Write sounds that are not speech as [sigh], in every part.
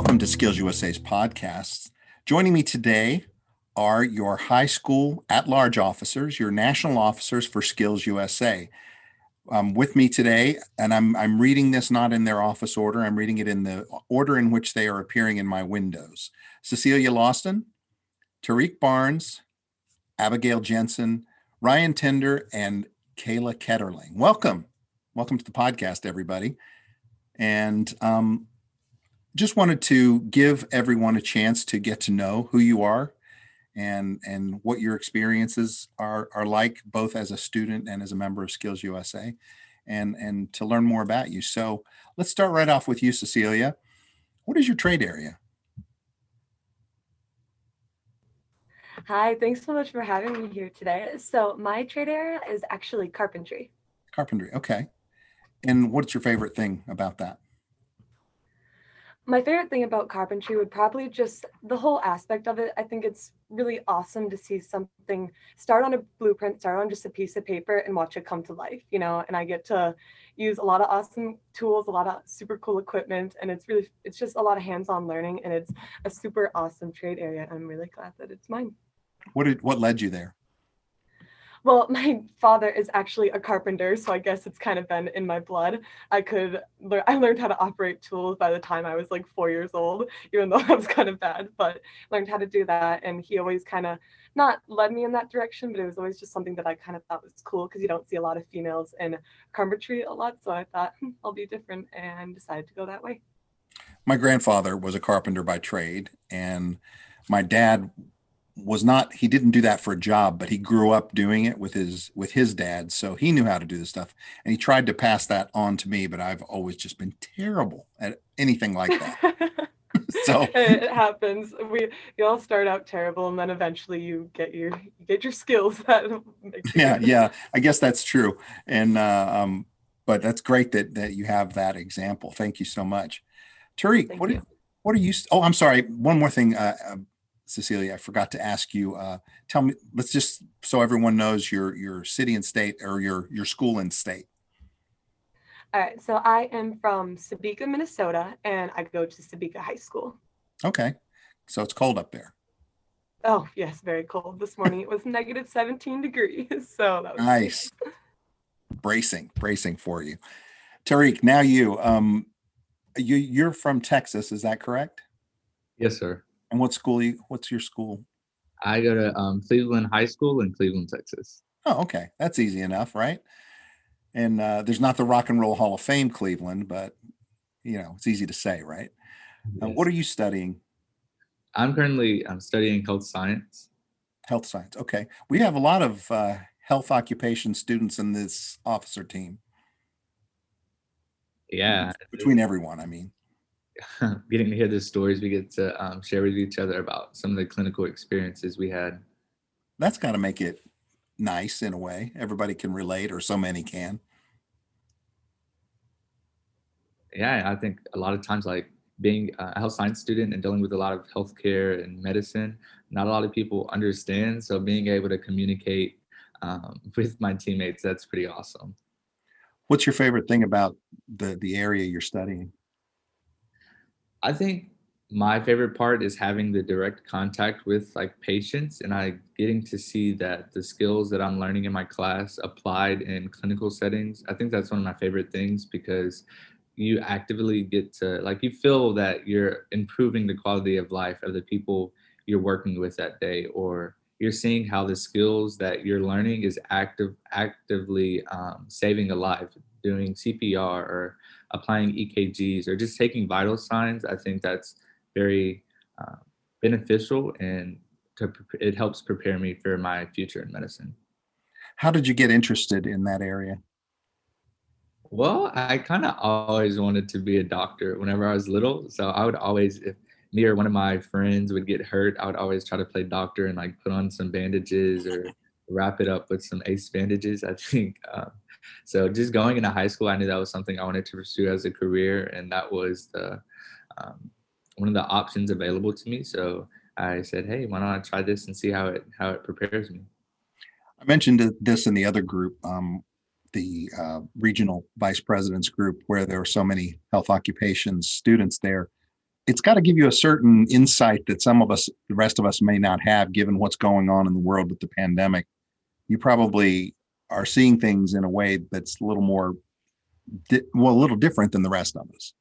Welcome to Skills USA's podcast. Joining me today are your high school at large officers, your national officers for Skills USA. Um, with me today, and I'm, I'm reading this not in their office order, I'm reading it in the order in which they are appearing in my windows. Cecilia Lawston, Tariq Barnes, Abigail Jensen, Ryan Tender, and Kayla Ketterling. Welcome. Welcome to the podcast, everybody. And um, just wanted to give everyone a chance to get to know who you are and and what your experiences are are like both as a student and as a member of skills usa and and to learn more about you. So let's start right off with you cecilia. What is your trade area? Hi, thanks so much for having me here today. So, my trade area is actually carpentry. carpentry okay. And what's your favorite thing about that My favorite thing about carpentry would probably just the whole aspect of it. I think it's really awesome to see something start on a blueprint, start on just a piece of paper and watch it come to life, you know. And I get to use a lot of awesome tools, a lot of super cool equipment, and it's really, it's just a lot of hands on learning. And it's a super awesome trade area. I'm really glad that it's mine. what did what led you there Well, [laughs] my father is actually a carpenter, so I guess it's kind of been in my blood. I could learn I learned how to operate tools by the time I was like 4 years old, even though [laughs] that was kind of bad, but learned how to do that and he always kind of not led me in that direction, but it was always just something that I kind of thought was cool because you don't see a lot of females in carpentry a lot, so I thought "Hmm, I'll be different and decided to go that way. my grandfather was a carpenter by trade and my dad was not he didn't do that for a job but he grew up doing it with his with his dad so he knew how to do this stuff and he tried to pass that on to me but i've always just been terrible at anything like that [laughs] so it happens. We you all start out terrible and then eventually you get your you get your skills [laughs] that yeah yeah i guess that's true and uh, um but that's great that that you have that example thank you so much tariq Thank what you. are, what are you oh i'm sorry one more thing uh, uh, cecilia i forgot to ask you uh tell me let's just so everyone knows your your city and state or your your school and state All right, so I am from Sebeka, Minnesota, and I go to Sebeka High School. okay so it's cold up there Oh, yes, very cold. This morning it was [laughs] negative 17 degrees. So that was nice bracing bracing for you tariq now you um you you're from texas is that correct Yes, sir. And what school you what's your school I go to um, Cleveland High School in Cleveland, Texas. Oh, okay. That's easy enough, right? And uh, there's not the Rock and Roll Hall of Fame, Cleveland, but you know it's easy to say, right? Uh, what are you studying? I'm currently I'm studying health science. Health science. Okay. We have a lot of uh, health occupation students in this officer team. Yeah, Between everyone, I mean. [laughs] getting to hear the stories we get to um, share with each other about some of the clinical experiences we had. That's got to make it nice in a way. Everybody can relate, or so many can. Yeah, I think a lot of times like being a health science student and dealing with a lot of healthcare and medicine, not a lot of people understand. So being able to communicate um, [laughs] with my teammates, that's pretty awesome. What's your favorite thing about the the area you're studying? I think my favorite part is having the direct contact with like patients and I getting to see that the skills that I'm learning in my class applied in clinical settings. I think that's one of my favorite things because you actively get to like you feel that you're improving the quality of life of the people you're working with that day or you're seeing how the skills that you're learning is active actively um, saving a life doing cpr or applying ekgs or just taking vital signs i think that's very uh, beneficial and to, it helps prepare me for my future in medicine How did you get interested in that area? Well, I kind of always wanted to be a doctor whenever I was little. So I would always, if me or one of my friends would get hurt, I would always try to play doctor and like put on some bandages or [laughs] wrap it up with some ace bandages. I think. Um, so just going into high school, I knew that was something I wanted to pursue as a career, and that was the um, one of the options available to me. So I said, "Hey, why don't I try this and see how it how it prepares me?" I mentioned this in the other group, um, the uh, regional vice presidents group, where there were so many health occupations students there. it's got to give you a certain insight that some of us, the rest of us, may not have, given what's going on in the world with the pandemic. You probably are seeing things in a way that's a little more, di- well, a little different than the rest of us.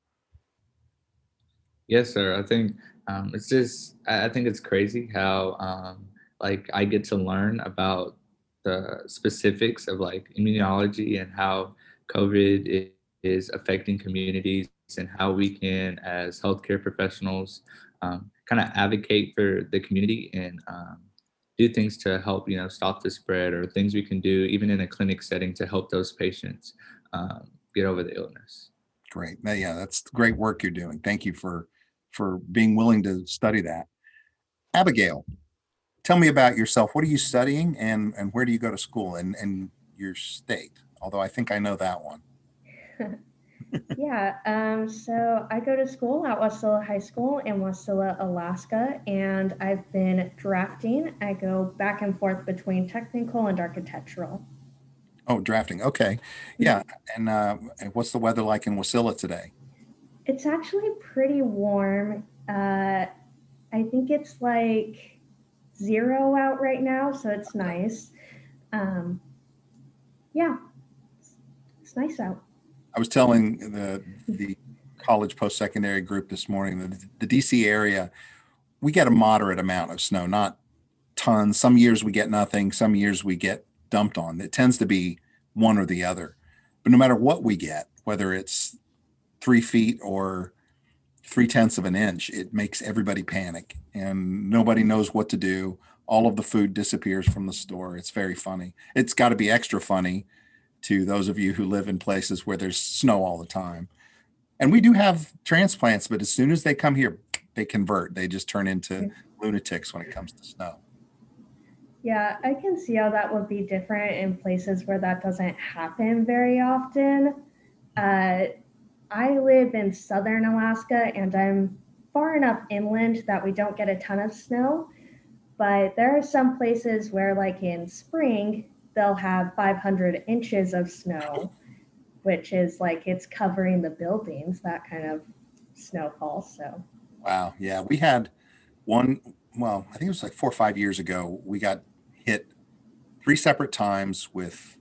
Yes, sir. I think um, it's just, I think it's crazy how um, like I get to learn about the specifics of like immunology and how COVID is affecting communities and how we can, as healthcare professionals, um, kind of advocate for the community and um, do things to help, you know, stop the spread or things we can do even in a clinic setting to help those patients um, get over the illness. Great. Now, Yeah, that's great work you're doing. Thank you for for being willing to study that. Abigail, tell me about yourself. What are you studying and and where do you go to school and and your state? Although I think I know that one. [laughs] yeah, um, so I go to school at Wasilla High School in Wasilla, Alaska, and I've been drafting. I go back and forth between technical and architectural. Oh, drafting. Okay. Yeah. And uh, what's the weather like in Wasilla today? It's actually pretty warm. Uh, I think it's like zero out right now, so it's nice. Um, yeah, it's, it's nice out. I was telling the the college post secondary group this morning that the DC area we get a moderate amount of snow, not tons. Some years we get nothing. Some years we get dumped on. It tends to be one or the other. But no matter what we get, whether it's three feet or three tenths of an inch, it makes everybody panic and nobody knows what to do. All of the food disappears from the store. It's very funny. It's got to be extra funny to those of you who live in places where there's snow all the time. And we do have transplants, but as soon as they come here, they convert. They just turn into lunatics when it comes to snow. Yeah, I can see how that would be different in places where that doesn't happen very often. Uh, I live in southern Alaska and I'm far enough inland that we don't get a ton of snow. But there are some places where, like in spring, they'll have 500 inches of snow, which is like it's covering the buildings, that kind of snowfall. So, Wow. Yeah. We had one, well, I think it was like four or five years ago. We got hit three separate times with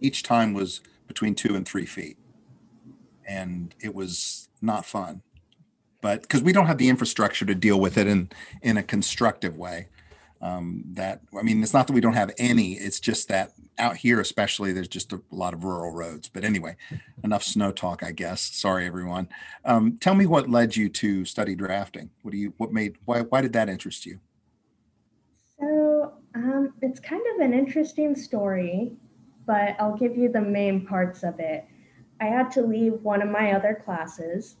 each time was between two and three feet. And it was not fun. But because we don't have the infrastructure to deal with it in in a constructive way. Um, that I mean, it's not that we don't have any, it's just that out here, especially, there's just a lot of rural roads. But anyway, enough snow talk, I guess. Sorry, everyone. Um, tell me what led you to study drafting. What do you? What made? Why? Why did that interest you? so um, it's kind of an interesting story, but I'll give you the main parts of it. I had to leave one of my other classes,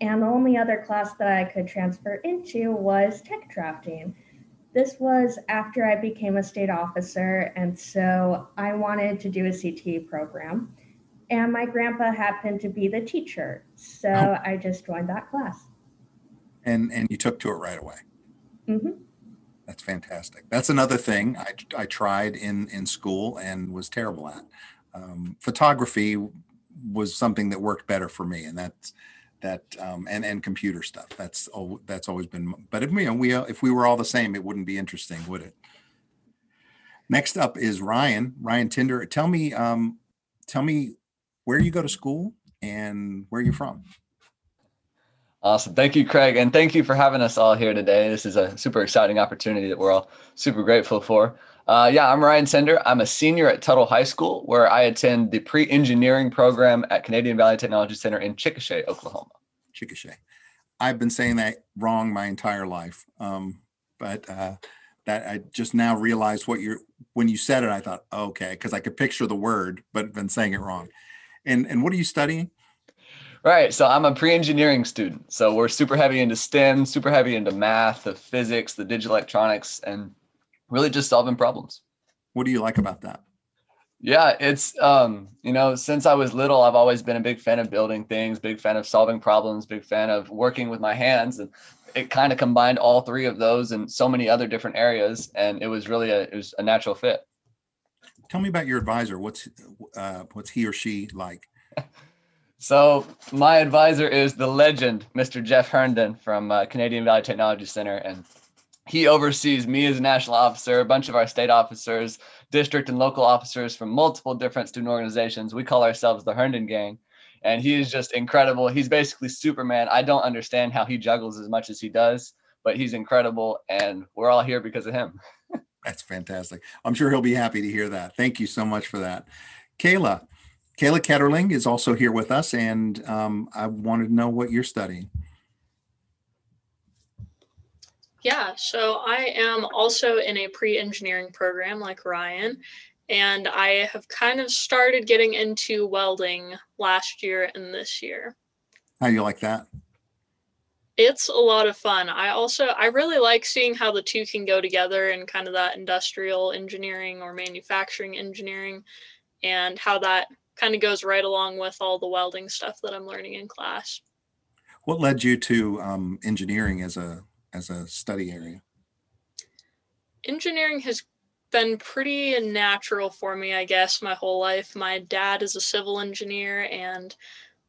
and the only other class that I could transfer into was tech drafting. This was after I became a state officer, and so I wanted to do a CTE program. And my grandpa happened to be the teacher, so Oh. I just joined that class. And and you took to it right away. hmm That's fantastic. That's another thing I I tried in in school and was terrible at. Um, photography was something that worked better for me, and that's that um, and and computer stuff. That's al- that's always been. But if you know we if we were all the same, it wouldn't be interesting, would it? Next up is Ryan. Ryan Tinder. Tell me um, tell me where you go to school and where you're from. Awesome. Thank you, Craig. And thank you for having us all here today. This is a super exciting opportunity that we're all super grateful for. Uh, yeah, I'm Ryan Sender. I'm a senior at Tuttle High School, where I attend the pre engineering program at Canadian Valley Technology Center in Chickasha, Oklahoma. Chickasha. I've been saying that wrong my entire life. Um, but uh, that I just now realized what you're when you said it, I thought, okay, because I could picture the word, but been saying it wrong. And and what are you studying? Right. So I'm a pre engineering student. So we're super heavy into STEM, super heavy into math, the physics, the digital electronics, and really just solving problems. What do you like about that? Yeah, it's um, you know, since I was little, I've always been a big fan of building things, big fan of solving problems, big fan of working with my hands, and it kind of combined all three of those in so many other different areas, and it was really a it was a natural fit. Tell me about your advisor. What's uh, what's he or she like? [laughs] So my advisor is the legend, Mr. Jeff Herndon from uh, Canadian Valley Technology Center, and he oversees me as a national officer, a bunch of our state officers, district and local officers from multiple different student organizations. We call ourselves the Herndon Gang, and he is just incredible. He's basically Superman. I don't understand how he juggles as much as he does, but he's incredible, and we're all here because of him. [laughs] That's fantastic. I'm sure he'll be happy to hear that. Thank you so much for that. Kayla, Kayla Ketterling is also here with us, and um, I wanted to know what you're studying. Yeah, so I am also in a pre engineering program like Ryan, and I have kind of started getting into welding last year and this year. How do you like that? It's a lot of fun. I also I really like seeing how the two can go together and kind of that industrial engineering or manufacturing engineering and how that kind of goes right along with all the welding stuff that I'm learning in class. What led you to um, engineering as a as a study area? Engineering has been pretty natural for me, I guess, my whole life. My dad is a civil engineer, and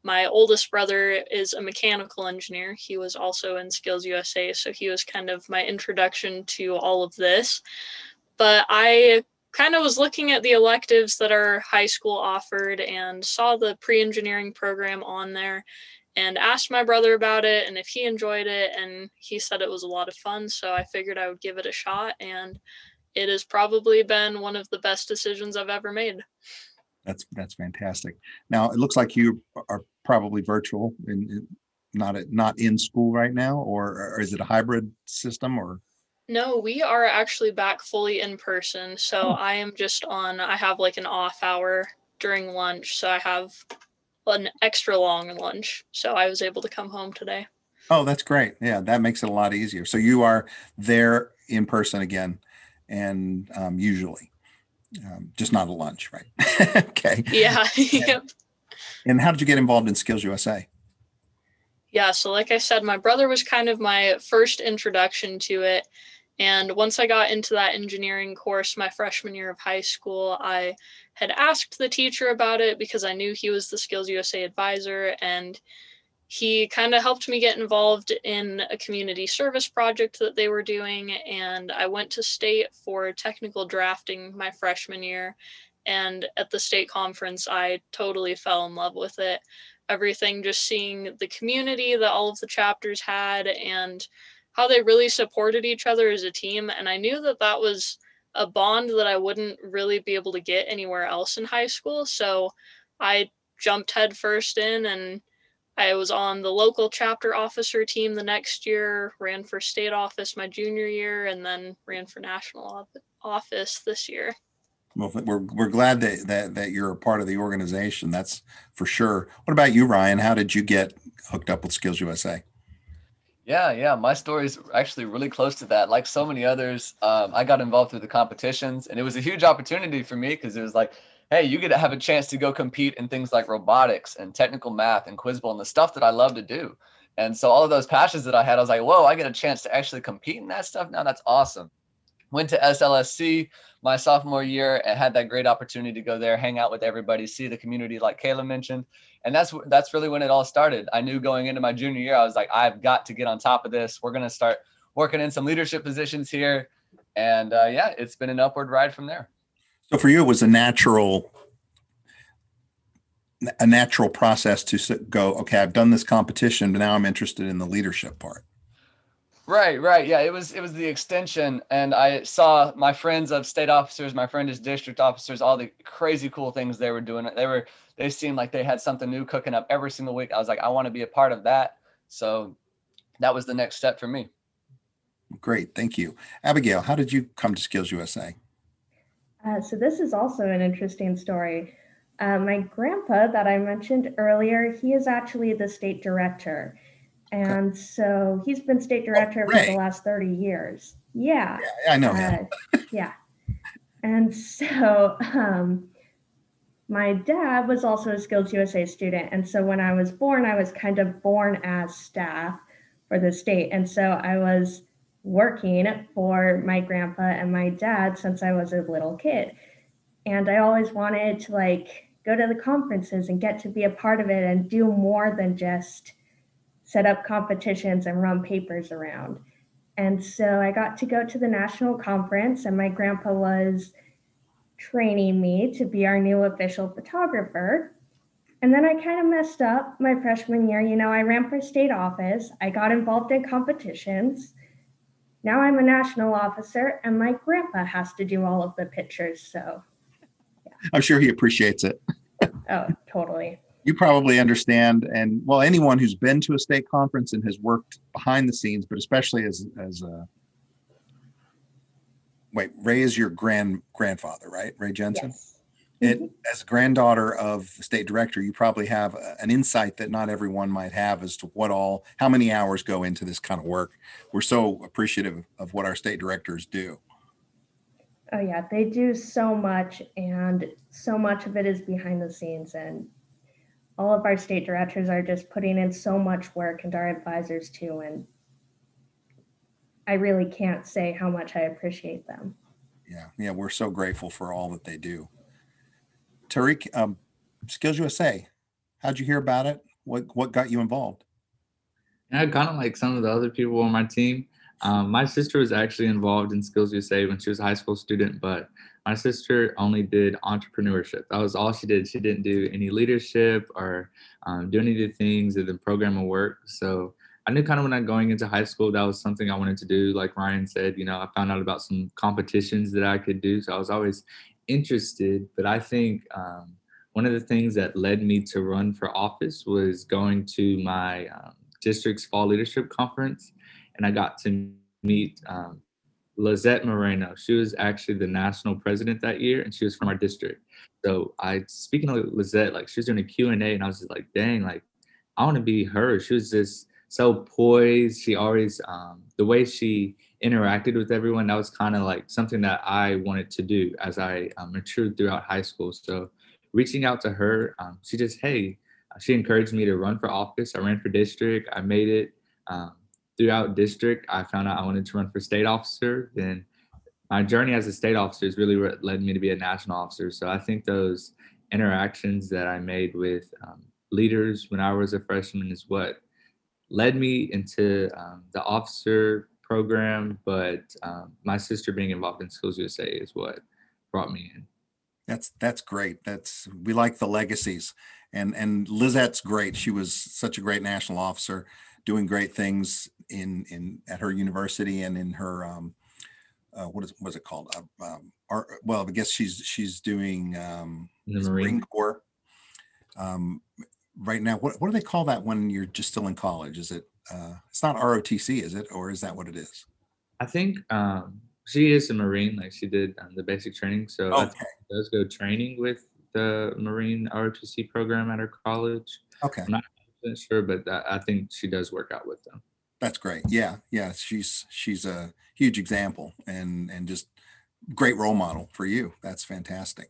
my oldest brother is a mechanical engineer. He was also in Skills USA, so he was kind of my introduction to all of this. But I kind of was looking at the electives that our high school offered and saw the pre engineering program on there and asked my brother about it and if he enjoyed it and he said it was a lot of fun so i figured i would give it a shot and it has probably been one of the best decisions i've ever made that's that's fantastic now it looks like you are probably virtual and not not in school right now or, or is it a hybrid system or no, we are actually back fully in person. So oh. I am just on, I have like an off hour during lunch. So I have an extra long lunch. So I was able to come home today. Oh, that's great. Yeah, that makes it a lot easier. So you are there in person again, and um, usually, um, just not a lunch, right? [laughs] okay. [laughs] Yeah. yep. And how did you get involved in Skills USA? Yeah, so like I said, my brother was kind of my first introduction to it. And once I got into that engineering course my freshman year of high school, I had asked the teacher about it because I knew he was the Skills USA advisor and he kind of helped me get involved in a community service project that they were doing and I went to state for technical drafting my freshman year and at the state conference I totally fell in love with it. Everything just seeing the community that all of the chapters had and how they really supported each other as a team. And I knew that that was a bond that I wouldn't really be able to get anywhere else in high school. So I jumped headfirst in and I was on the local chapter officer team the next year, ran for state office my junior year, and then ran for national office this year. Well, we're, we're glad that, that, that you're a part of the organization. That's for sure. What about you, Ryan? How did you get hooked up with Skills USA? Yeah, yeah. My story is actually really close to that. Like so many others, um, I got involved through the competitions, and it was a huge opportunity for me because it was like, hey, you get to have a chance to go compete in things like robotics and technical math and Quiz Bowl and the stuff that I love to do. And so all of those passions that I had, I was like, whoa, I get a chance to actually compete in that stuff now. That's awesome. Went to SLSC my sophomore year and had that great opportunity to go there, hang out with everybody, see the community, like Kayla mentioned and that's that's really when it all started. I knew going into my junior year, I was like, I've got to get on top of this. We're gonna start working in some leadership positions here, and uh, yeah, it's been an upward ride from there. So for you, it was a natural a natural process to go. Okay, I've done this competition, but now I'm interested in the leadership part. Right, right. Yeah, it was it was the extension and I saw my friends of state officers, my friend is district officers, all the crazy cool things they were doing. They were they seemed like they had something new cooking up every single week. I was like, I want to be a part of that. So that was the next step for me. Great, thank you. Abigail, how did you come to Skills USA? Uh, so this is also an interesting story. Uh, my grandpa that I mentioned earlier, he is actually the state director. And okay. so he's been state oh, director oh, for the last 30 years. Yeah. yeah I know. Uh, yeah. And so um, my dad was also a Skills USA student. And so when I was born, I was kind of born as staff for the state. And so I was working for my grandpa and my dad since I was a little kid. And I always wanted to like go to the conferences and get to be a part of it and do more than just set up competitions and run papers around. And so I got to go to the national conference, and my grandpa was training me to be our new official photographer. And then I kind of messed up my freshman year. You know, I ran for state office, I got involved in competitions. Now I'm a national officer, and my grandpa has to do all of the pictures. So, yeah. I'm sure he appreciates it. oh, totally. You probably understand, and well, anyone who's been to a state conference and has worked behind the scenes, but especially as as a wait, Ray is your grand grandfather, right? Ray Jensen. Yes. It, mm-hmm. as granddaughter of the state director, you probably have a, an insight that not everyone might have as to what all, how many hours go into this kind of work. We're so appreciative of what our state directors do. Oh yeah, they do so much, and so much of it is behind the scenes, and all of our state directors are just putting in so much work, and our advisors too. And I really can't say how much I appreciate them. Yeah, yeah, we're so grateful for all that they do. Tariq, um, Skills USA, how'd you hear about it? What what got you involved? Yeah, kind of like some of the other people on my team. Um, my sister was actually involved in Skills USA when she was a high school student, but my sister only did entrepreneurship. That was all she did. She didn't do any leadership or um, do any of the things of the program of work. So I knew kind of when I was going into high school that was something I wanted to do. Like Ryan said, you know, I found out about some competitions that I could do. So I was always interested, but I think um, one of the things that led me to run for office was going to my um, district's fall leadership conference, and I got to meet um, Lizette Moreno. She was actually the national president that year, and she was from our district. So I, speaking of Lizette, like she was doing a Q and A, and I was just like, dang, like I want to be her. She was just so poised. She always, um, the way she interacted with everyone, that was kind of like something that I wanted to do as I um, matured throughout high school. So reaching out to her, um, she just, hey, she encouraged me to run for office. I ran for district. I made it um, throughout district. I found out I wanted to run for state officer. Then my journey as a state officer is really what led me to be a national officer. So I think those interactions that I made with um, leaders when I was a freshman is what led me into um, the officer program, but um, my sister being involved in Skills USA is what brought me in. That's that's great. That's we like the legacies, and and Lizette's great. She was such a great national officer, doing great things in in at her university and in her um, uh, what is what is it called? Uh, um, our, well, I guess she's she's doing um, the Marine. Corps. Um, right now, what what do they call that when you're just still in college? Is it uh, it's not ROTC, is it, or is that what it is? I think um, she is a Marine. Like she did um, the basic training, so okay. she does go training with the Marine ROTC program at her college. Okay, I'm not sure, but I think she does work out with them. That's great. Yeah, yeah. She's she's a huge example and and just great role model for you. That's fantastic.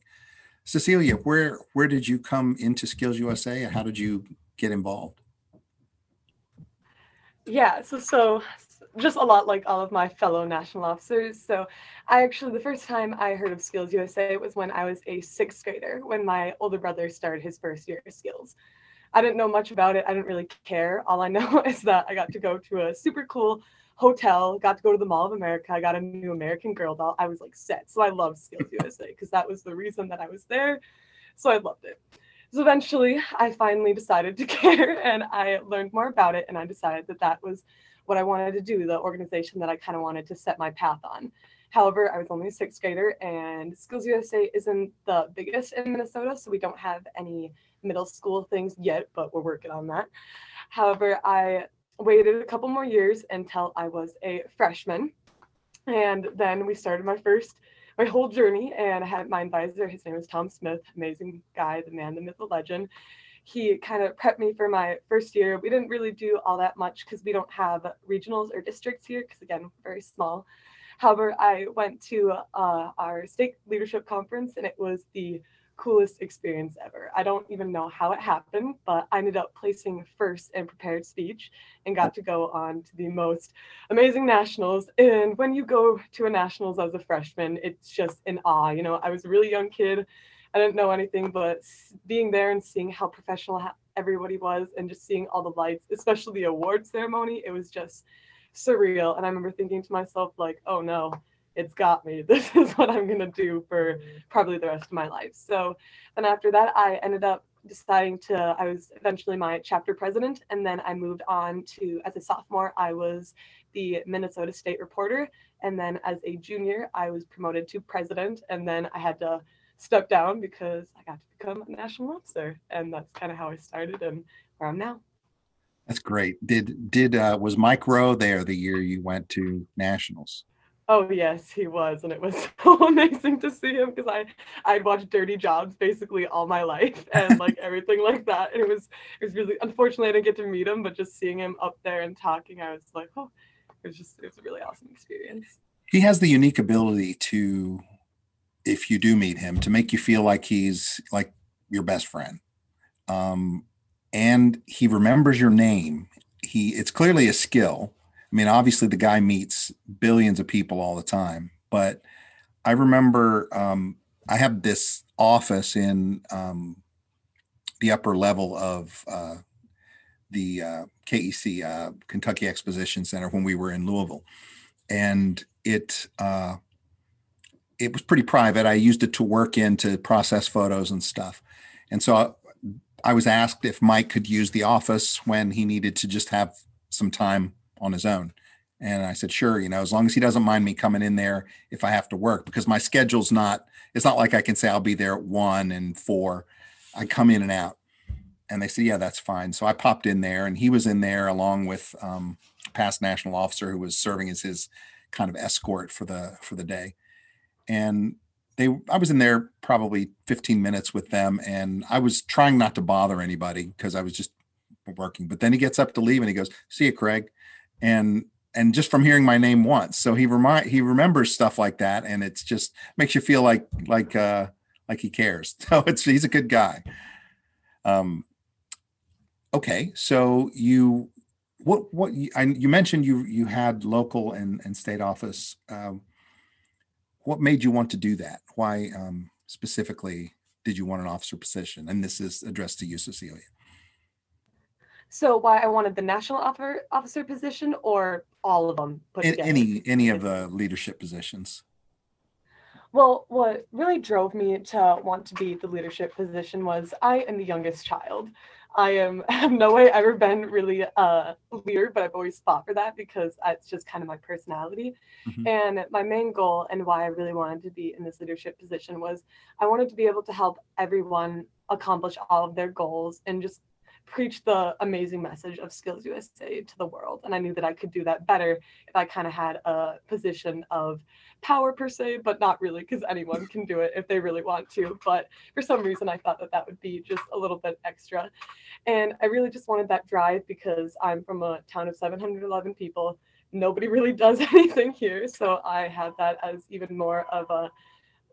Cecilia, where where did you come into Skills USA and how did you get involved? Yeah, so so just a lot like all of my fellow national officers. So I actually the first time I heard of Skills USA was when I was a sixth grader when my older brother started his first year of skills. I didn't know much about it. I didn't really care. All I know [laughs] is that I got to go to a super cool hotel, got to go to the Mall of America. I got a new American Girl doll. I was like set. So I loved Skills USA because that was the reason that I was there. So I loved it. So eventually, I finally decided to [laughs] care and I learned more about it. And I decided that that was what I wanted to do, the organization that I kind of wanted to set my path on. However, I was only a sixth grader, and Skills USA isn't the biggest in Minnesota, so we don't have any middle school things yet, but we're working on that. However, I waited a couple more years until I was a freshman, and then we started my first my whole journey. And I had my advisor, his name was Tom Smith, amazing guy, the man, the myth, the legend. He kind of prepped me for my first year. We didn't really do all that much because we don't have regionals or districts here, because again, very small. However, I went to uh, our state leadership conference, and it was the coolest experience ever. I don't even know how it happened, but I ended up placing first in prepared speech and got to go on to the most amazing nationals. And when you go to a nationals as a freshman, it's just an awe. You know, I was a really young kid I didn't know anything, but being there and seeing how professional everybody was and just seeing all the lights, especially the award ceremony, it was just surreal. And I remember thinking to myself, like, oh no, it's got me. [laughs] This is what I'm going to do for probably the rest of my life. So then after that, I ended up deciding to, I was eventually my chapter president. And then I moved on to, as a sophomore, I was the Minnesota State reporter. And then as a junior, I was promoted to president. And then I had to step down because I got to become a national officer. And that's kind of how I started and where I'm now. That's great. Did did uh, was Mike Rowe there the year you went to nationals? Oh yes, he was, and it was [laughs] so amazing to see him because I I'd watched Dirty Jobs basically all my life and like everything like that, and it was it was really unfortunately I didn't get to meet him, but just seeing him up there and talking, I was like, oh, it was just it was a really awesome experience. He has the unique ability to, if you do meet him, to make you feel like he's like your best friend. Um, and he remembers your name. He it's clearly a skill. I mean, obviously the guy meets billions of people all the time, but I remember um, I have this office in um, the upper level of uh, the uh, KEC, uh, Kentucky Exposition Center, when we were in Louisville, and it uh, it was pretty private. I used it to work in to process photos and stuff, and so I was asked if Mike could use the office when he needed to just have some time on his own. And I said, sure, you know, as long as he doesn't mind me coming in there if I have to work, because my schedule's not, it's not like I can say I'll be there at one and four. I come in and out. And they said, yeah, that's fine. So I popped in there and he was in there along with um, past national officer who was serving as his kind of escort for the for the day. And they I was in there probably 15 minutes with them and I was trying not to bother anybody because I was just working. But then he gets up to leave and he goes, "See you, Craig." And and just from hearing my name once, so he remind he remembers stuff like that, and it's just makes you feel like like uh like he cares. [laughs] So it's he's a good guy. Um. Okay, so you what what you, I, you mentioned you you had local and and state office. Um, what made you want to do that? Why um, specifically did you want an officer position? And this is addressed to you, Cecilia. So why I wanted the national officer position or all of them put together? Any any of the leadership positions. Well, what really drove me to want to be the leadership position was I am the youngest child. I am [laughs] have no way ever been really a leader, but I've always fought for that because it's just kind of my personality. Mm-hmm. And my main goal and why I really wanted to be in this leadership position was I wanted to be able to help everyone accomplish all of their goals and just preach the amazing message of Skills USA to the world. And I knew that I could do that better if I kind of had a position of power per se, but not really because anyone can do it if they really want to. But for some reason, I thought that that would be just a little bit extra. And I really just wanted that drive because I'm from a town of 711 people. Nobody really does [laughs] anything here. So I have that as even more of a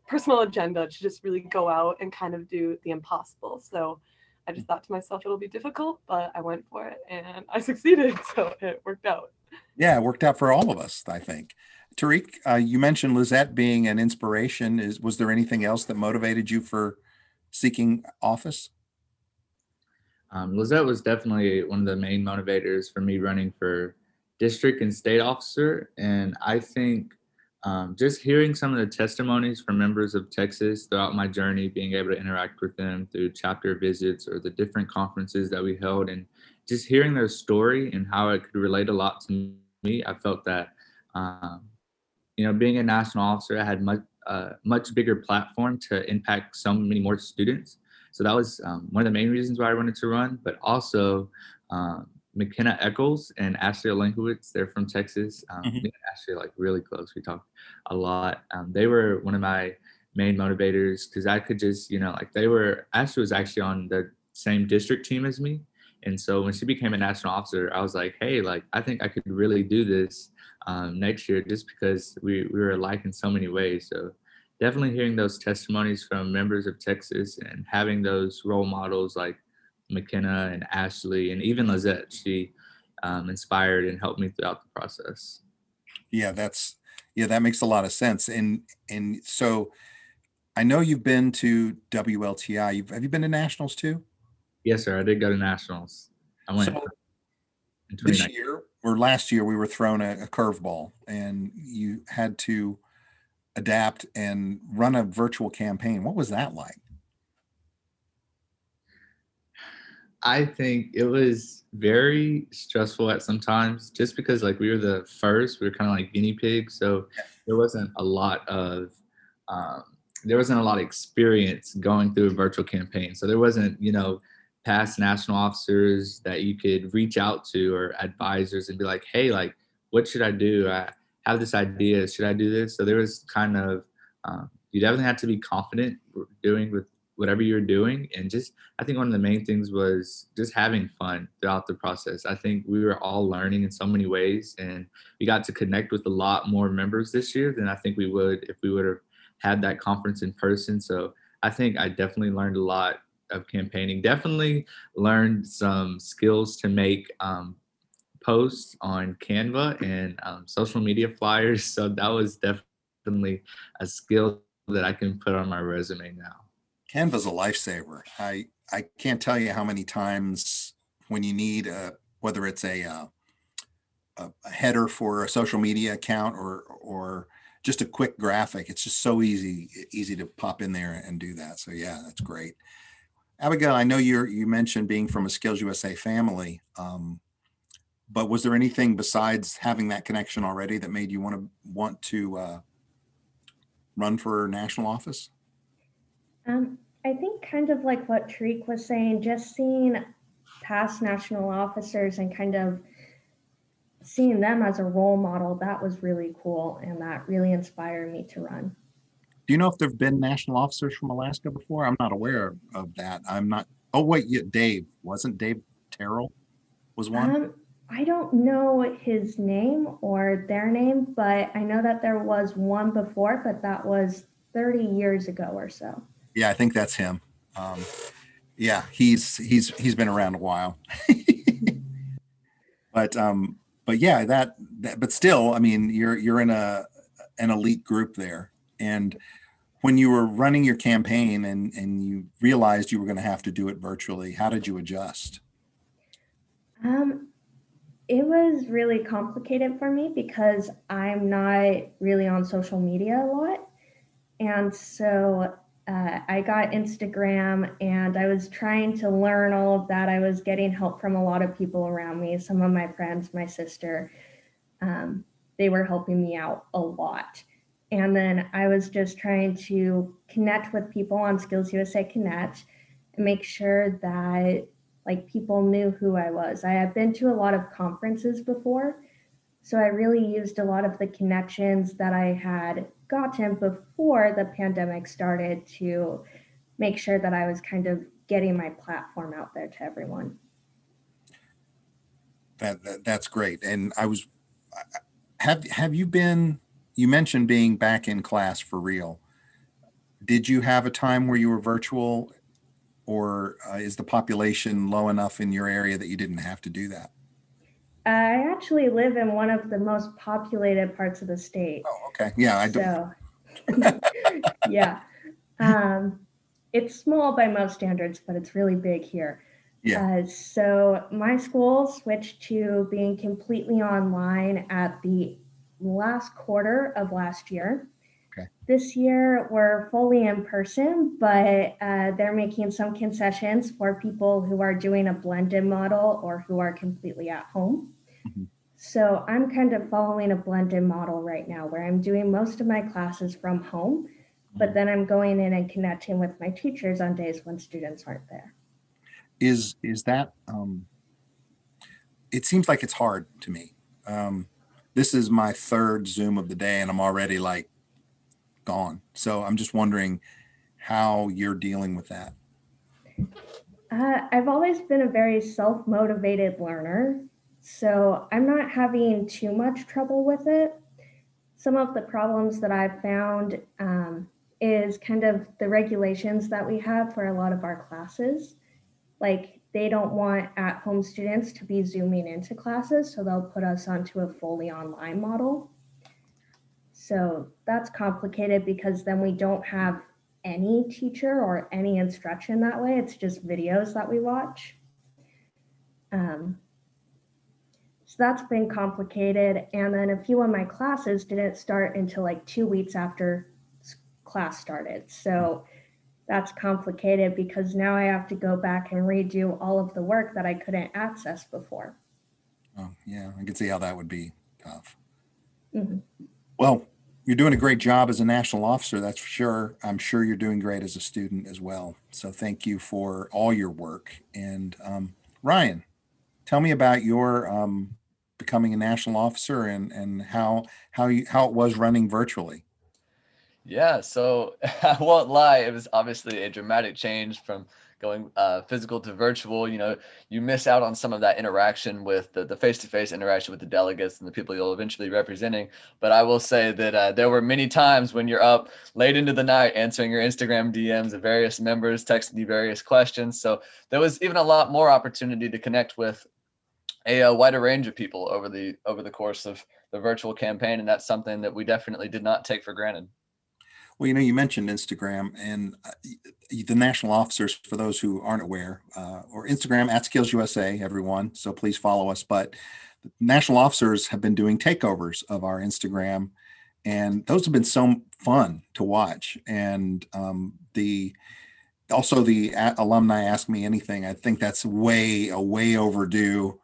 personal agenda to just really go out and kind of do the impossible. So I just thought to myself it'll be difficult, but I went for it and I [laughs] succeeded. So it worked out. Yeah, it worked out for all of us, I think. Tariq, uh, you mentioned Lizette being an inspiration. Is was there anything else that motivated you for seeking office? Um, Lizette was definitely one of the main motivators for me running for district and state officer. And I think um, just hearing some of the testimonies from members of Texas throughout my journey, being able to interact with them through chapter visits or the different conferences that we held, and just hearing their story and how it could relate a lot to me, I felt that, um, you know, being a national officer, I had much, uh, much bigger platform to impact so many more students. So that was um, one of the main reasons why I wanted to run, but also um, McKenna Eccles and Ashley Olenkowitz. They're from Texas. Um, mm-hmm. Ashley like really close. We talked a lot. Um, they were one of my main motivators because I could just, you know, like they were. Ashley was actually on the same district team as me, and so when she became a national officer, I was like, hey, like I think I could really do this um, next year just because we we were alike in so many ways. So definitely hearing those testimonies from members of Texas and having those role models like McKenna and Ashley and even Lizette. She um, inspired and helped me throughout the process. Yeah, that's yeah, that makes a lot of sense. And and so I know you've been to WLTI. You've, have you been to nationals too? Yes, sir. I did go to nationals. I went So this year or last year, we were thrown a, a curveball, and you had to adapt and run a virtual campaign. What was that like? I think it was very stressful at some times just because like we were the first, we were kind of like guinea pigs. So there wasn't a lot of um, there wasn't a lot of experience going through a virtual campaign. So there wasn't, you know, past national officers that you could reach out to or advisors and be like, hey, like, what should I do? I have this idea. Should I do this? So there was kind of um, you definitely had to be confident doing with whatever you're doing and just i think one of the main things was just having fun throughout the process. I think we were all learning in so many ways and we got to connect with a lot more members this year than i think we would if we would have had that conference in person. So i think i definitely learned a lot of campaigning. Definitely learned some skills to make um, posts on canva and um, social media flyers. [laughs] So that was definitely a skill that i can put on my resume now Canva's a lifesaver. I I can't tell you how many times when you need a whether it's a uh, a, a header for a social media account or or just a quick graphic. It's just so easy easy to pop in there and do that. So yeah, that's great. Abigail, I know you're you mentioned being from a Skills USA family, um, but was there anything besides having that connection already that made you want to want to uh, run for national office? Um, I think kind of like what Tariq was saying, just seeing past national officers and kind of seeing them as a role model, that was really cool. And that really inspired me to run. Do you know if there've been national officers from Alaska before? I'm not aware of that. I'm not. Oh wait, yeah, Dave wasn't Dave Terrell was one. Um, I don't know his name or their name, but I know that there was one before, but that was 30 years ago or so. Yeah, I think that's him. Um, yeah, he's he's he's been around a while. [laughs] but um, but yeah, that, that but still, I mean, you're you're in a an elite group there, and when you were running your campaign and and you realized you were going to have to do it virtually, how did you adjust? Um, it was really complicated for me because I'm not really on social media a lot. And so uh, I got Instagram and I was trying to learn all of that. I was getting help from a lot of people around me, some of my friends, my sister. Um, they were helping me out a lot. And then I was just trying to connect with people on Skills USA Connect and make sure that like people knew who I was. I had been to a lot of conferences before, so I really used a lot of the connections that I had gotten before the pandemic started to make sure that I was kind of getting my platform out there to everyone. That, that that's great. And I was have have you been you mentioned being back in class for real. Did you have a time where you were virtual or uh, is the population low enough in your area that you didn't have to do that? I actually live in one of the most populated parts of the state. Oh, okay. Yeah, I don't. So, [laughs] yeah. Um, it's small by most standards, but it's really big here. Yeah. Uh, so my school switched to being completely online at the last quarter of last year. Okay. This year we're fully in person, but uh, they're making some concessions for people who are doing a blended model or who are completely at home. Mhm. So I'm kind of following a blended model right now where I'm doing most of my classes from home, but then I'm going in and connecting with my teachers on days when students aren't there. Is is that um it seems like it's hard to me. Um this is my third Zoom of the day and I'm already like gone. So I'm just wondering how you're dealing with that. Uh, I've always been a very self motivated learner, so I'm not having too much trouble with it. Some of the problems that I've found um, is kind of the regulations that we have for a lot of our classes. Like, they don't want at home students to be zooming into classes, so they'll put us onto a fully online model. So that's complicated because then we don't have any teacher or any instruction that way. It's just videos that we watch. Um, so that's been complicated. And then a few of my classes didn't start until like two weeks after class started. So that's complicated because now I have to go back and redo all of the work that I couldn't access before. Oh, yeah, I can see how that would be tough. Mhm. Well, you're doing a great job as a national officer, that's for sure. I'm sure you're doing great as a student as well. So thank you for all your work. And um, Ryan, tell me about your um, becoming a national officer and and how how you how it was running virtually. Yeah, so [laughs] I won't lie, it was obviously a dramatic change from going uh, physical to virtual. You know, you miss out on some of that interaction with the, the face-to-face interaction with the delegates and the people you'll eventually representing. But I will say that uh, there were many times when you're up late into the night answering your Instagram DMs of various members, texting you various questions. So there was even a lot more opportunity to connect with a, a wider range of people over the over the course of the virtual campaign, and that's something that we definitely did not take for granted. Well, you know, you mentioned Instagram and uh, the national officers, for those who aren't aware, uh, or Instagram at Skills USA, everyone. So please follow us. But national officers have been doing takeovers of our Instagram, and those have been so fun to watch. And um, the also the alumni ask me anything. I think that's way a way overdue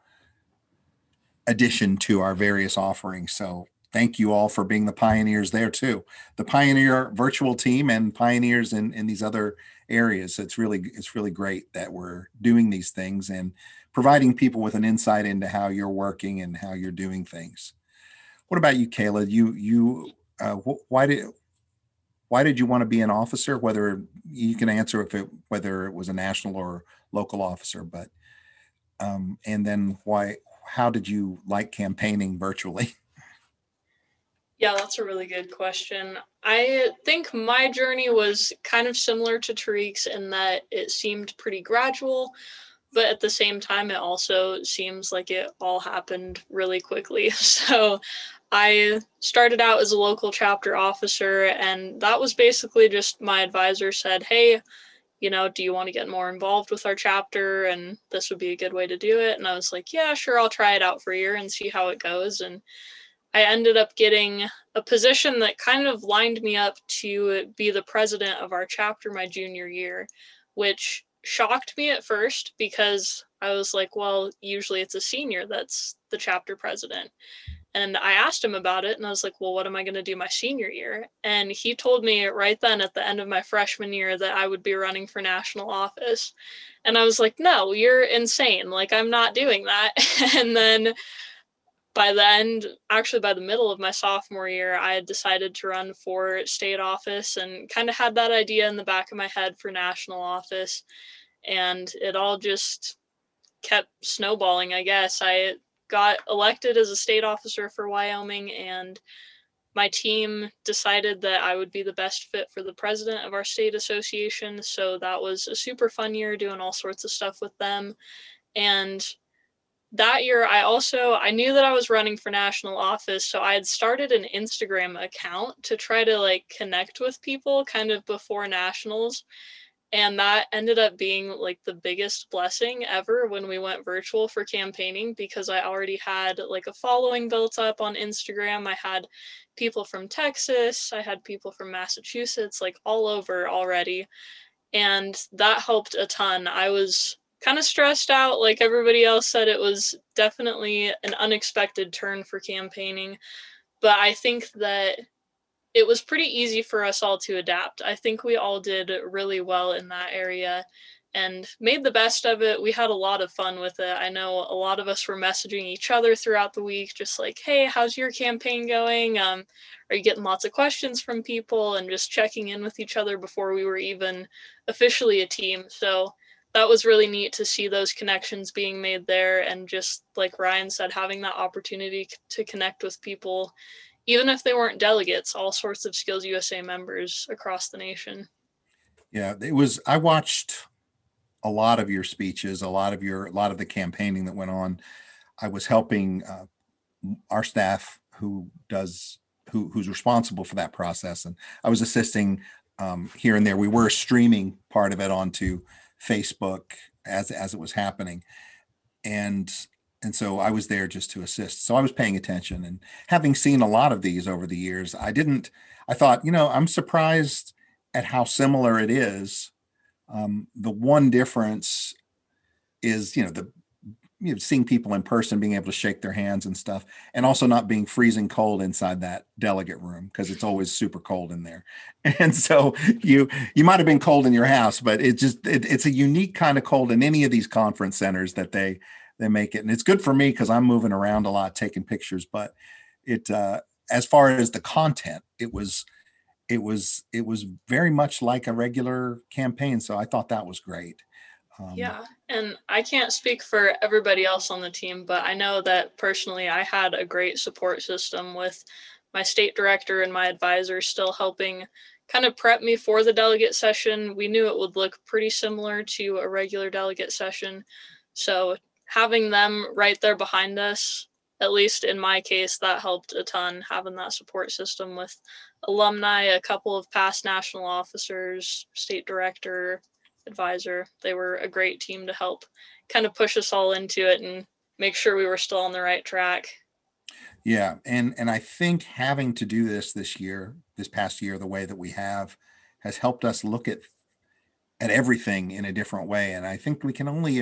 addition to our various offerings. So thank you all for being the pioneers there too. The pioneer virtual team and pioneers in in these other areas it's really it's really great that we're doing these things and providing people with an insight into how you're working and how you're doing things. What about you kayla? You you uh, wh- why did why did you want to be an officer? Whether you can answer if it whether it was a national or local officer but um, and then why how did you like campaigning virtually [laughs] Yeah, that's a really good question. I think my journey was kind of similar to Tariq's in that it seemed pretty gradual, but at the same time, it also seems like it all happened really quickly. [laughs] So I started out as a local chapter officer, and that was basically just my advisor said, Hey, you know, do you want to get more involved with our chapter? And this would be a good way to do it. And I was like, Yeah, sure, I'll try it out for a year and see how it goes. And I ended up getting a position that kind of lined me up to be the president of our chapter my junior year, which shocked me at first because I was like, well, usually it's a senior that's the chapter president. And I asked him about it and I was like, well, what am I going to do my senior year? And he told me right then at the end of my freshman year that I would be running for national office. And I was like, no, you're insane. Like, I'm not doing that. [laughs] and then by the end, actually by the middle of my sophomore year, I had decided to run for state office and kind of had that idea in the back of my head for national office. And it all just kept snowballing, I guess. I got elected as a state officer for Wyoming, and my team decided that I would be the best fit for the president of our state association. So that was a super fun year doing all sorts of stuff with them. And that year i also i knew that i was running for national office so i had started an instagram account to try to like connect with people kind of before nationals and that ended up being like the biggest blessing ever when we went virtual for campaigning because i already had like a following built up on instagram i had people from texas i had people from massachusetts like all over already and that helped a ton i was kind of stressed out. Like everybody else said, it was definitely an unexpected turn for campaigning. But I think that it was pretty easy for us all to adapt. I think we all did really well in that area and made the best of it. We had a lot of fun with it. I know a lot of us were messaging each other throughout the week, just like, hey, how's your campaign going? Um, are you getting lots of questions from people and just checking in with each other before we were even officially a team? So that was really neat to see those connections being made there and just like ryan said having that opportunity to connect with people even if they weren't delegates all sorts of skills usa members across the nation. Yeah it was i watched a lot of your speeches a lot of your a lot of the campaigning that went on. I was helping uh, our staff who does who who's responsible for that process and i was assisting um, here and there. We were streaming part of it onto Facebook as as it was happening, and and so I was there just to assist. So I was paying attention and having seen a lot of these over the years, I didn't. I thought, you know, I'm surprised at how similar it is. Um, the one difference is, you know, the you know, seeing people in person, being able to shake their hands and stuff, and also not being freezing cold inside that delegate room because it's always super cold in there. [laughs] And so you you might have been cold in your house, but it just it, it's a unique kind of cold in any of these conference centers that they they make it, and it's good for me because I'm moving around a lot, taking pictures. But it uh, as far as the content, it was it was it was very much like a regular campaign. So I thought that was great. Um, yeah, and I can't speak for everybody else on the team, but I know that personally I had a great support system with my state director and my advisor still helping kind of prep me for the delegate session. We knew it would look pretty similar to a regular delegate session. So having them right there behind us, at least in my case, that helped a ton having that support system with alumni, a couple of past national officers, state director, advisor. They were a great team to help kind of push us all into it and make sure we were still on the right track. Yeah, and and I think having to do this this year, this past year, the way that we have, has helped us look at at everything in a different way, and I think we can only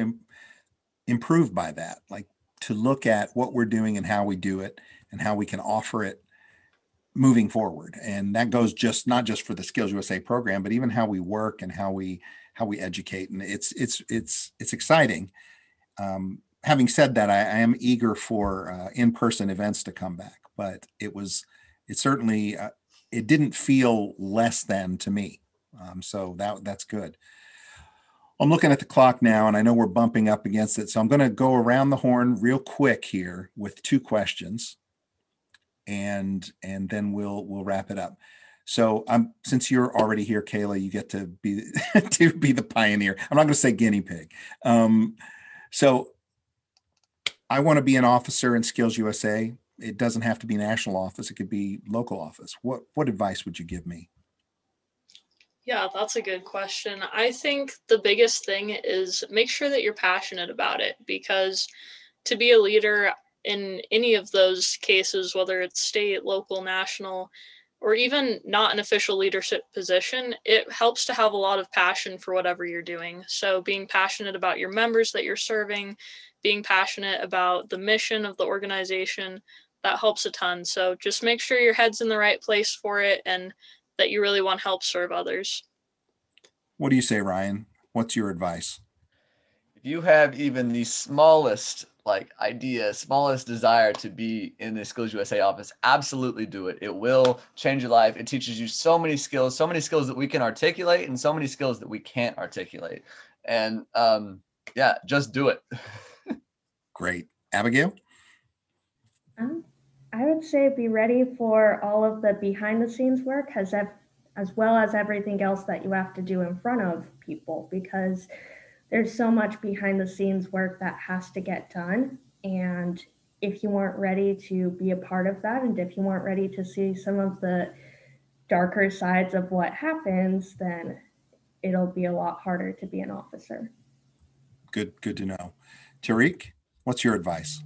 Im- improve by that. Like to look at what we're doing and how we do it, and how we can offer it moving forward, and that goes just not just for the Skills USA program, but even how we work and how we how we educate, and it's it's it's it's exciting. Um, having said that, I, I am eager for uh, in-person events to come back, but it was it certainly uh, it didn't feel less than to me. Um, so that that's good. I'm looking at the clock now, and I know we're bumping up against it. So I'm going to go around the horn real quick here with two questions, and and then we'll we'll wrap it up. So um, since you're already here, Kayla, you get to be [laughs] to be the pioneer. I'm not going to say guinea pig. Um, so I want to be an officer in Skills USA. It doesn't have to be national office. It could be local office. What what advice would you give me? Yeah, that's a good question. I think the biggest thing is make sure that you're passionate about it because to be a leader in any of those cases, whether it's state, local, national, or even not an official leadership position, it helps to have a lot of passion for whatever you're doing. So, being passionate about your members that you're serving, being passionate about the mission of the organization, that helps a ton. So, just make sure your head's in the right place for it and that you really want to help serve others. What do you say, Ryan? What's your advice? If you have even the smallest like idea, smallest desire to be in the Skills USA office, absolutely do it. It will change your life. It teaches you so many skills, so many skills that we can articulate, and so many skills that we can't articulate. And um, yeah, just do it. [laughs] Great, Abigail. Um, I would say be ready for all of the behind the scenes work, as as well as everything else that you have to do in front of people, because there's so much behind the scenes work that has to get done. And if you weren't ready to be a part of that, and if you weren't ready to see some of the darker sides of what happens, then it'll be a lot harder to be an officer. Good, good to know. Tariq, what's your advice?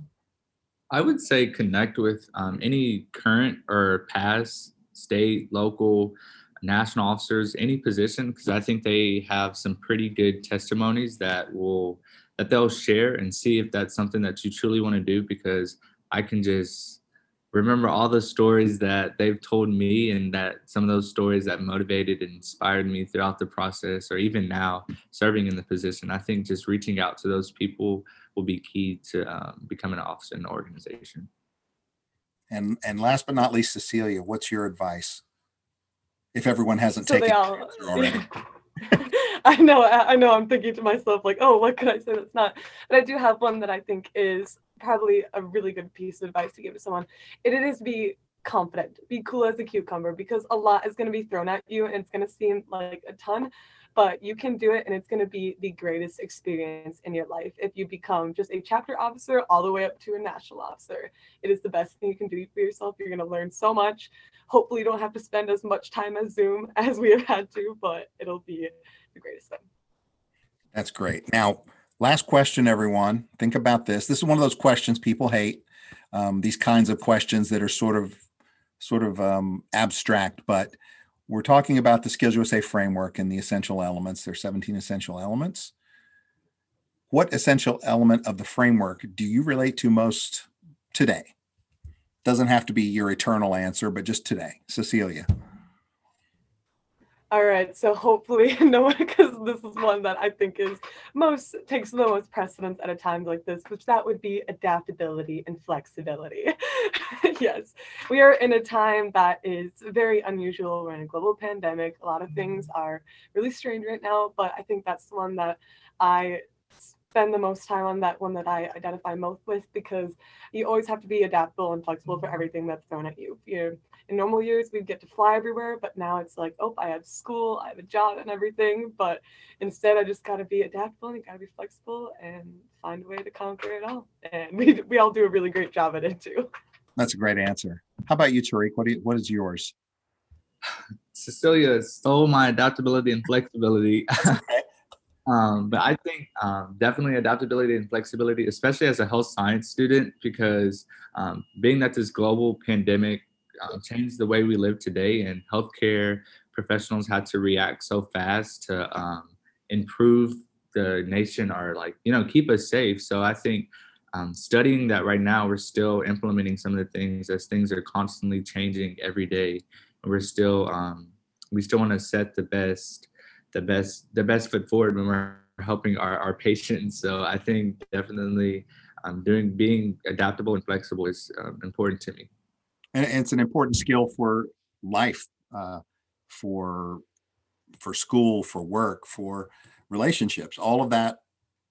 I would say connect with um, any current or past state, local, national officers, any position, because I think they have some pretty good testimonies that will that they'll share and see if that's something that you truly want to do. Because I can just remember all the stories that they've told me, and that some of those stories that motivated and inspired me throughout the process, or even now serving in the position. I think just reaching out to those people will be key to um, becoming an officer in the organization. And and last but not least, Cecilia, what's your advice? if everyone hasn't so taken all, already. [laughs] I know, I know. I'm thinking to myself, like, oh, what could I say that's not? But I do have one that I think is probably a really good piece of advice to give to someone. It is be confident, be cool as a cucumber because a lot is going to be thrown at you and it's going to seem like a ton, but you can do it and it's going to be the greatest experience in your life if you become just a chapter officer all the way up to a national officer. It is the best thing you can do for yourself. You're going to learn so much. Hopefully, you don't have to spend as much time as Zoom [laughs] as we have had to, but it'll be the greatest thing. That's great. Now, last question, everyone. Think about this. This is one of those questions people hate. Um, these kinds of questions that are sort of sort of um, abstract, but we're talking about the Skills USA framework and the essential elements. There are 17 essential elements. What essential element of the framework do you relate to most today? Doesn't have to be your eternal answer, but just today. Cecilia. All right, so hopefully [laughs] no one, because this is one that I think is most takes the most precedence at a time like this, which that would be adaptability and flexibility. [laughs] yes, we are in a time that is very unusual. We're in a global pandemic. A lot of things mm-hmm. are really strange right now, but I think that's the one that I spend the most time on that one that I identify most with because you always have to be adaptable and flexible for mm-hmm. everything that's thrown at you. you in normal years we'd get to fly everywhere but now it's like oh i have school i have a job and everything. But instead i just got to be adaptable and got to be flexible and find a way to conquer it all. And [laughs] we, we all do a really great job at it too. That's a great answer. How about you tariq? What, do you, what is yours? [sighs] Cecilia stole my adaptability and flexibility. [laughs] Um, but i think um, definitely adaptability and flexibility especially as a health science student because um, being that this global pandemic um, changed the way we live today, and healthcare professionals had to react so fast to um, improve the nation or like you know keep us safe. So I think um, studying that right now, we're still implementing some of the things as things are constantly changing every day. We're still um, we still want to set the best the best the best foot forward when we're helping our, our patients. So I think definitely um, doing being adaptable and flexible is um, important to me and it's an important skill for life, uh, for for school, for work, for relationships. All of that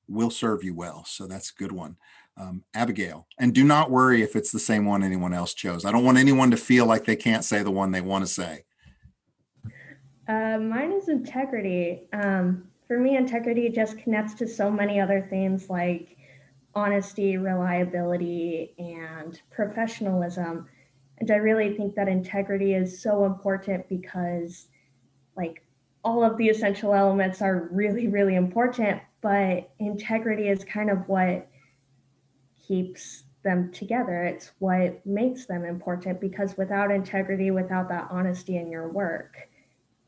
will serve you well. So that's a good one. Um, Abigail, and do not worry if it's the same one anyone else chose. I don't want anyone to feel like they can't say the one they want to say. Uh, mine is integrity. Um, for me, integrity just connects to so many other things like honesty, reliability, and professionalism. And I really think that integrity is so important because, like, all of the essential elements are really, really important, but integrity is kind of what keeps them together. It's what makes them important because without integrity, without that honesty in your work,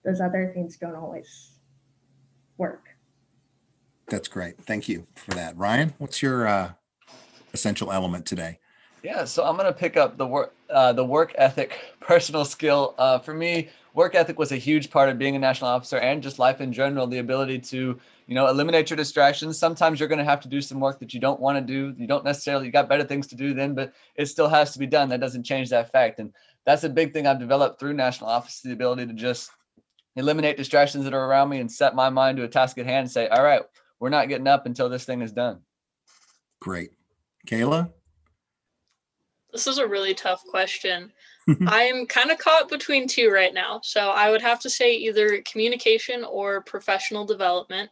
those other things don't always work. That's great. Thank you for that. Ryan, what's your uh, essential element today? Yeah, so I'm gonna pick up the work, uh, the work ethic, [laughs] personal skill. Uh, for me, work ethic was a huge part of being a national officer and just life in general. The ability to, you know, eliminate your distractions. Sometimes you're gonna have to do some work that you don't want to do. You don't necessarily you got better things to do then, but it still has to be done. That doesn't change that fact, and that's a big thing I've developed through national office: the ability to just eliminate distractions that are around me and set my mind to a task at hand and say, "All right, we're not getting up until this thing is done." Great, Kayla. This is a really tough question. [laughs] I'm kind of caught between two right now. So I would have to say either communication or professional development.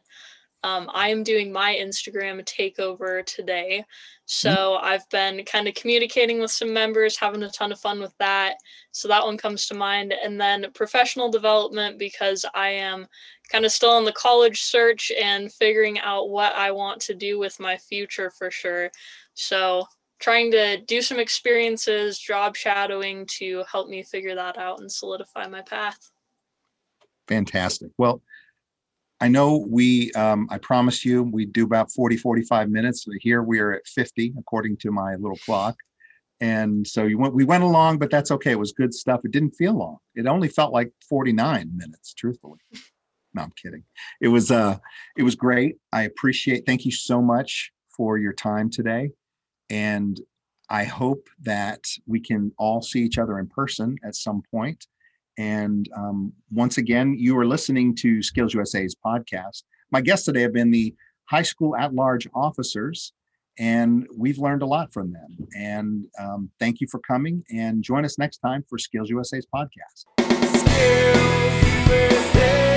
Um, I am doing my Instagram takeover today. So mm-hmm. I've been kind of communicating with some members, having a ton of fun with that. So that one comes to mind. And then professional development because I am kind of still in the college search and figuring out what I want to do with my future for sure. So trying to do some experiences, job shadowing to help me figure that out and solidify my path. Fantastic. Well, I know we, um, I promised you we do about 40, 45 minutes. So here we are at 50, according to my little clock. And so you went, we went along, but that's okay. It was good stuff. It didn't feel long. It only felt like 49 minutes, truthfully. [laughs] No, I'm kidding. It was, uh, it was great. I appreciate, thank you so much for your time today. And I hope that we can all see each other in person at some point. And um, once again, you are listening to Skills USA's podcast. My guests today have been the high school at large officers. and we've learned a lot from them. And um, thank you for coming and join us next time for Skills USA's podcast. Skills.